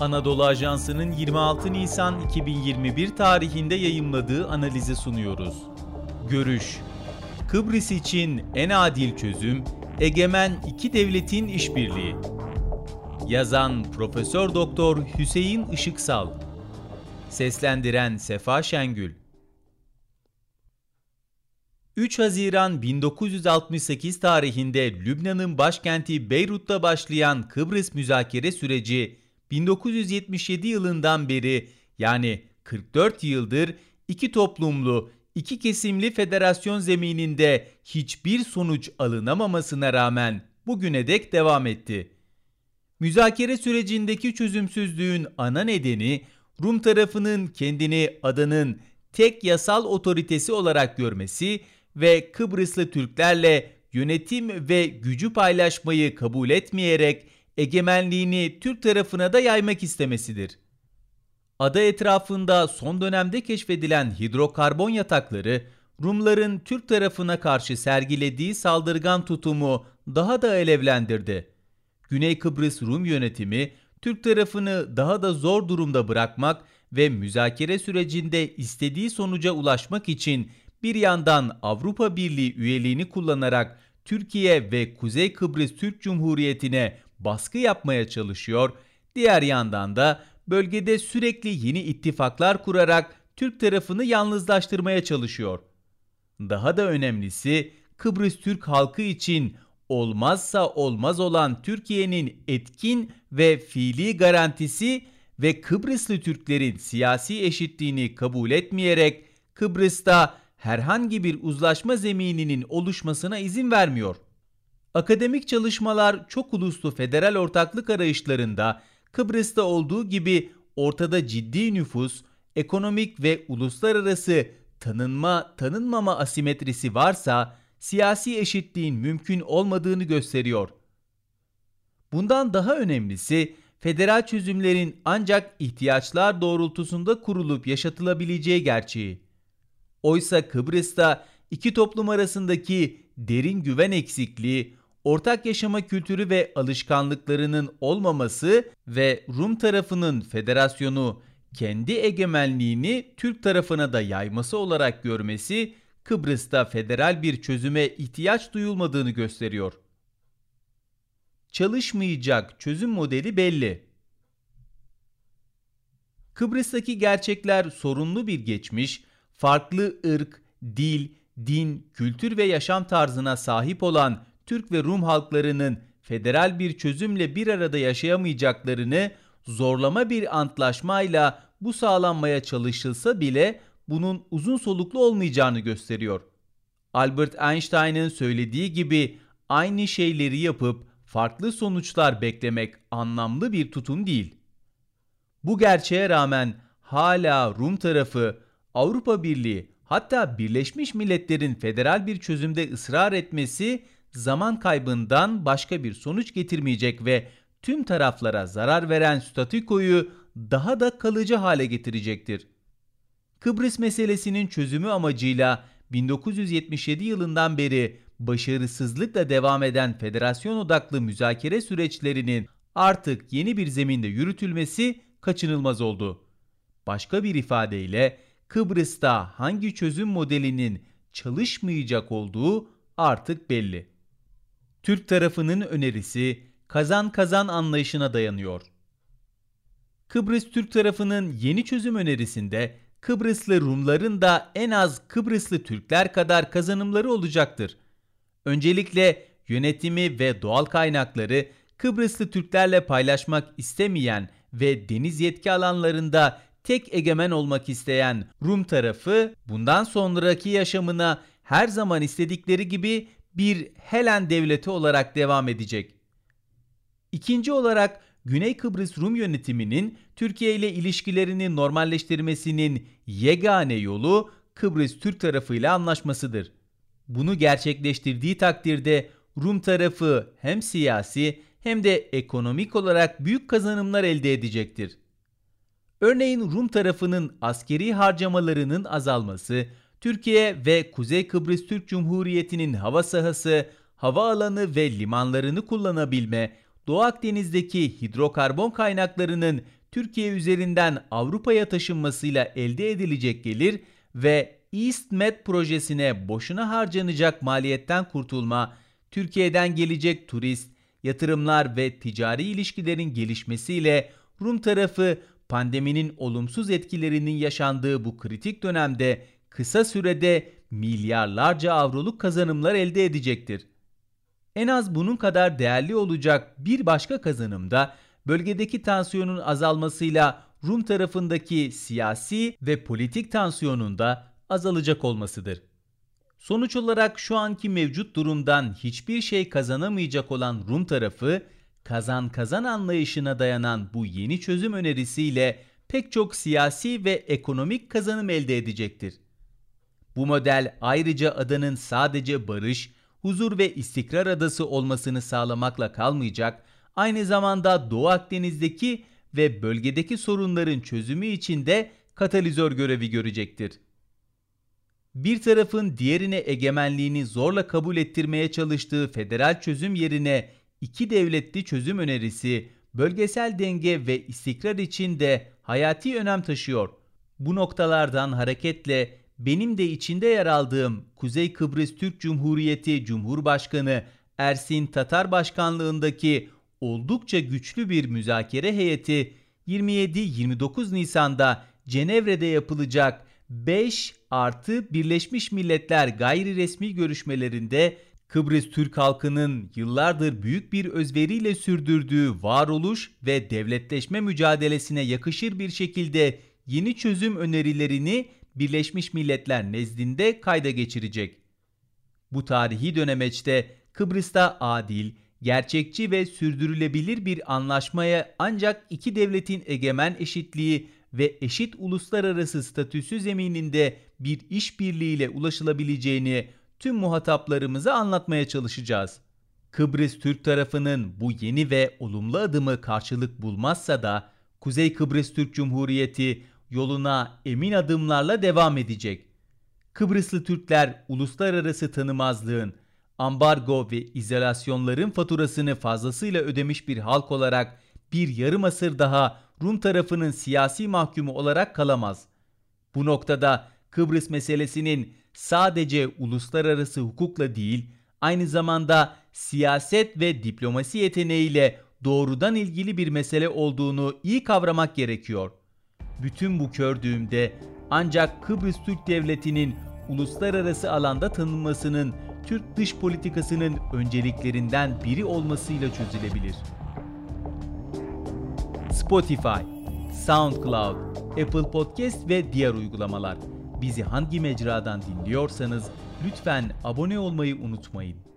Anadolu Ajansı'nın 26 Nisan 2021 tarihinde yayımladığı analizi sunuyoruz. Görüş Kıbrıs için en adil çözüm, egemen iki devletin işbirliği. Yazan Profesör Doktor Hüseyin Işıksal Seslendiren Sefa Şengül 3 Haziran 1968 tarihinde Lübnan'ın başkenti Beyrut'ta başlayan Kıbrıs müzakere süreci 1977 yılından beri yani 44 yıldır iki toplumlu, iki kesimli federasyon zemininde hiçbir sonuç alınamamasına rağmen bugüne dek devam etti. Müzakere sürecindeki çözümsüzlüğün ana nedeni Rum tarafının kendini adanın tek yasal otoritesi olarak görmesi ve Kıbrıslı Türklerle yönetim ve gücü paylaşmayı kabul etmeyerek egemenliğini Türk tarafına da yaymak istemesidir. Ada etrafında son dönemde keşfedilen hidrokarbon yatakları Rumların Türk tarafına karşı sergilediği saldırgan tutumu daha da alevlendirdi. Güney Kıbrıs Rum yönetimi Türk tarafını daha da zor durumda bırakmak ve müzakere sürecinde istediği sonuca ulaşmak için bir yandan Avrupa Birliği üyeliğini kullanarak Türkiye ve Kuzey Kıbrıs Türk Cumhuriyeti'ne baskı yapmaya çalışıyor, diğer yandan da bölgede sürekli yeni ittifaklar kurarak Türk tarafını yalnızlaştırmaya çalışıyor. Daha da önemlisi Kıbrıs Türk halkı için olmazsa olmaz olan Türkiye'nin etkin ve fiili garantisi ve Kıbrıslı Türklerin siyasi eşitliğini kabul etmeyerek Kıbrıs'ta herhangi bir uzlaşma zemininin oluşmasına izin vermiyor. Akademik çalışmalar çok uluslu federal ortaklık arayışlarında Kıbrıs'ta olduğu gibi ortada ciddi nüfus, ekonomik ve uluslararası tanınma tanınmama asimetrisi varsa siyasi eşitliğin mümkün olmadığını gösteriyor. Bundan daha önemlisi federal çözümlerin ancak ihtiyaçlar doğrultusunda kurulup yaşatılabileceği gerçeği. Oysa Kıbrıs'ta iki toplum arasındaki derin güven eksikliği, ortak yaşama kültürü ve alışkanlıklarının olmaması ve Rum tarafının federasyonu kendi egemenliğini Türk tarafına da yayması olarak görmesi Kıbrıs'ta federal bir çözüme ihtiyaç duyulmadığını gösteriyor. Çalışmayacak çözüm modeli belli. Kıbrıs'taki gerçekler sorunlu bir geçmiş, farklı ırk, dil, din, kültür ve yaşam tarzına sahip olan Türk ve Rum halklarının federal bir çözümle bir arada yaşayamayacaklarını zorlama bir antlaşmayla bu sağlanmaya çalışılsa bile bunun uzun soluklu olmayacağını gösteriyor. Albert Einstein'ın söylediği gibi aynı şeyleri yapıp farklı sonuçlar beklemek anlamlı bir tutum değil. Bu gerçeğe rağmen hala Rum tarafı Avrupa Birliği hatta Birleşmiş Milletler'in federal bir çözümde ısrar etmesi zaman kaybından başka bir sonuç getirmeyecek ve tüm taraflara zarar veren statükoyu daha da kalıcı hale getirecektir. Kıbrıs meselesinin çözümü amacıyla 1977 yılından beri başarısızlıkla devam eden federasyon odaklı müzakere süreçlerinin artık yeni bir zeminde yürütülmesi kaçınılmaz oldu. Başka bir ifadeyle Kıbrıs'ta hangi çözüm modelinin çalışmayacak olduğu artık belli. Türk tarafının önerisi kazan kazan anlayışına dayanıyor. Kıbrıs Türk tarafının yeni çözüm önerisinde Kıbrıslı Rumların da en az Kıbrıslı Türkler kadar kazanımları olacaktır. Öncelikle yönetimi ve doğal kaynakları Kıbrıslı Türklerle paylaşmak istemeyen ve deniz yetki alanlarında tek egemen olmak isteyen Rum tarafı bundan sonraki yaşamına her zaman istedikleri gibi bir Helen devleti olarak devam edecek. İkinci olarak Güney Kıbrıs Rum yönetiminin Türkiye ile ilişkilerini normalleştirmesinin yegane yolu Kıbrıs Türk tarafıyla anlaşmasıdır. Bunu gerçekleştirdiği takdirde Rum tarafı hem siyasi hem de ekonomik olarak büyük kazanımlar elde edecektir. Örneğin Rum tarafının askeri harcamalarının azalması, Türkiye ve Kuzey Kıbrıs Türk Cumhuriyeti'nin hava sahası, hava alanı ve limanlarını kullanabilme, Doğu Akdeniz'deki hidrokarbon kaynaklarının Türkiye üzerinden Avrupa'ya taşınmasıyla elde edilecek gelir ve EastMed projesine boşuna harcanacak maliyetten kurtulma, Türkiye'den gelecek turist, yatırımlar ve ticari ilişkilerin gelişmesiyle Rum tarafı pandeminin olumsuz etkilerinin yaşandığı bu kritik dönemde kısa sürede milyarlarca avroluk kazanımlar elde edecektir. En az bunun kadar değerli olacak bir başka kazanım da bölgedeki tansiyonun azalmasıyla Rum tarafındaki siyasi ve politik tansiyonun da azalacak olmasıdır. Sonuç olarak şu anki mevcut durumdan hiçbir şey kazanamayacak olan Rum tarafı kazan kazan anlayışına dayanan bu yeni çözüm önerisiyle pek çok siyasi ve ekonomik kazanım elde edecektir. Bu model ayrıca adanın sadece barış, huzur ve istikrar adası olmasını sağlamakla kalmayacak, aynı zamanda Doğu Akdeniz'deki ve bölgedeki sorunların çözümü için de katalizör görevi görecektir. Bir tarafın diğerine egemenliğini zorla kabul ettirmeye çalıştığı federal çözüm yerine iki devletli çözüm önerisi bölgesel denge ve istikrar için de hayati önem taşıyor. Bu noktalardan hareketle benim de içinde yer aldığım Kuzey Kıbrıs Türk Cumhuriyeti Cumhurbaşkanı Ersin Tatar başkanlığındaki oldukça güçlü bir müzakere heyeti 27-29 Nisan'da Cenevre'de yapılacak 5 artı Birleşmiş Milletler gayri resmi görüşmelerinde Kıbrıs Türk halkının yıllardır büyük bir özveriyle sürdürdüğü varoluş ve devletleşme mücadelesine yakışır bir şekilde yeni çözüm önerilerini Birleşmiş Milletler nezdinde kayda geçirecek. Bu tarihi dönemeçte Kıbrıs'ta adil, gerçekçi ve sürdürülebilir bir anlaşmaya ancak iki devletin egemen eşitliği ve eşit uluslararası statüsü zemininde bir işbirliğiyle ulaşılabileceğini tüm muhataplarımıza anlatmaya çalışacağız. Kıbrıs Türk tarafının bu yeni ve olumlu adımı karşılık bulmazsa da Kuzey Kıbrıs Türk Cumhuriyeti yoluna emin adımlarla devam edecek. Kıbrıslı Türkler uluslararası tanımazlığın, ambargo ve izolasyonların faturasını fazlasıyla ödemiş bir halk olarak bir yarım asır daha Rum tarafının siyasi mahkumu olarak kalamaz. Bu noktada Kıbrıs meselesinin sadece uluslararası hukukla değil, aynı zamanda siyaset ve diplomasi yeteneğiyle doğrudan ilgili bir mesele olduğunu iyi kavramak gerekiyor. Bütün bu gördüğümde ancak Kıbrıs Türk Devleti'nin uluslararası alanda tanınmasının Türk dış politikasının önceliklerinden biri olmasıyla çözülebilir. Spotify, SoundCloud, Apple Podcast ve diğer uygulamalar. Bizi hangi mecradan dinliyorsanız lütfen abone olmayı unutmayın.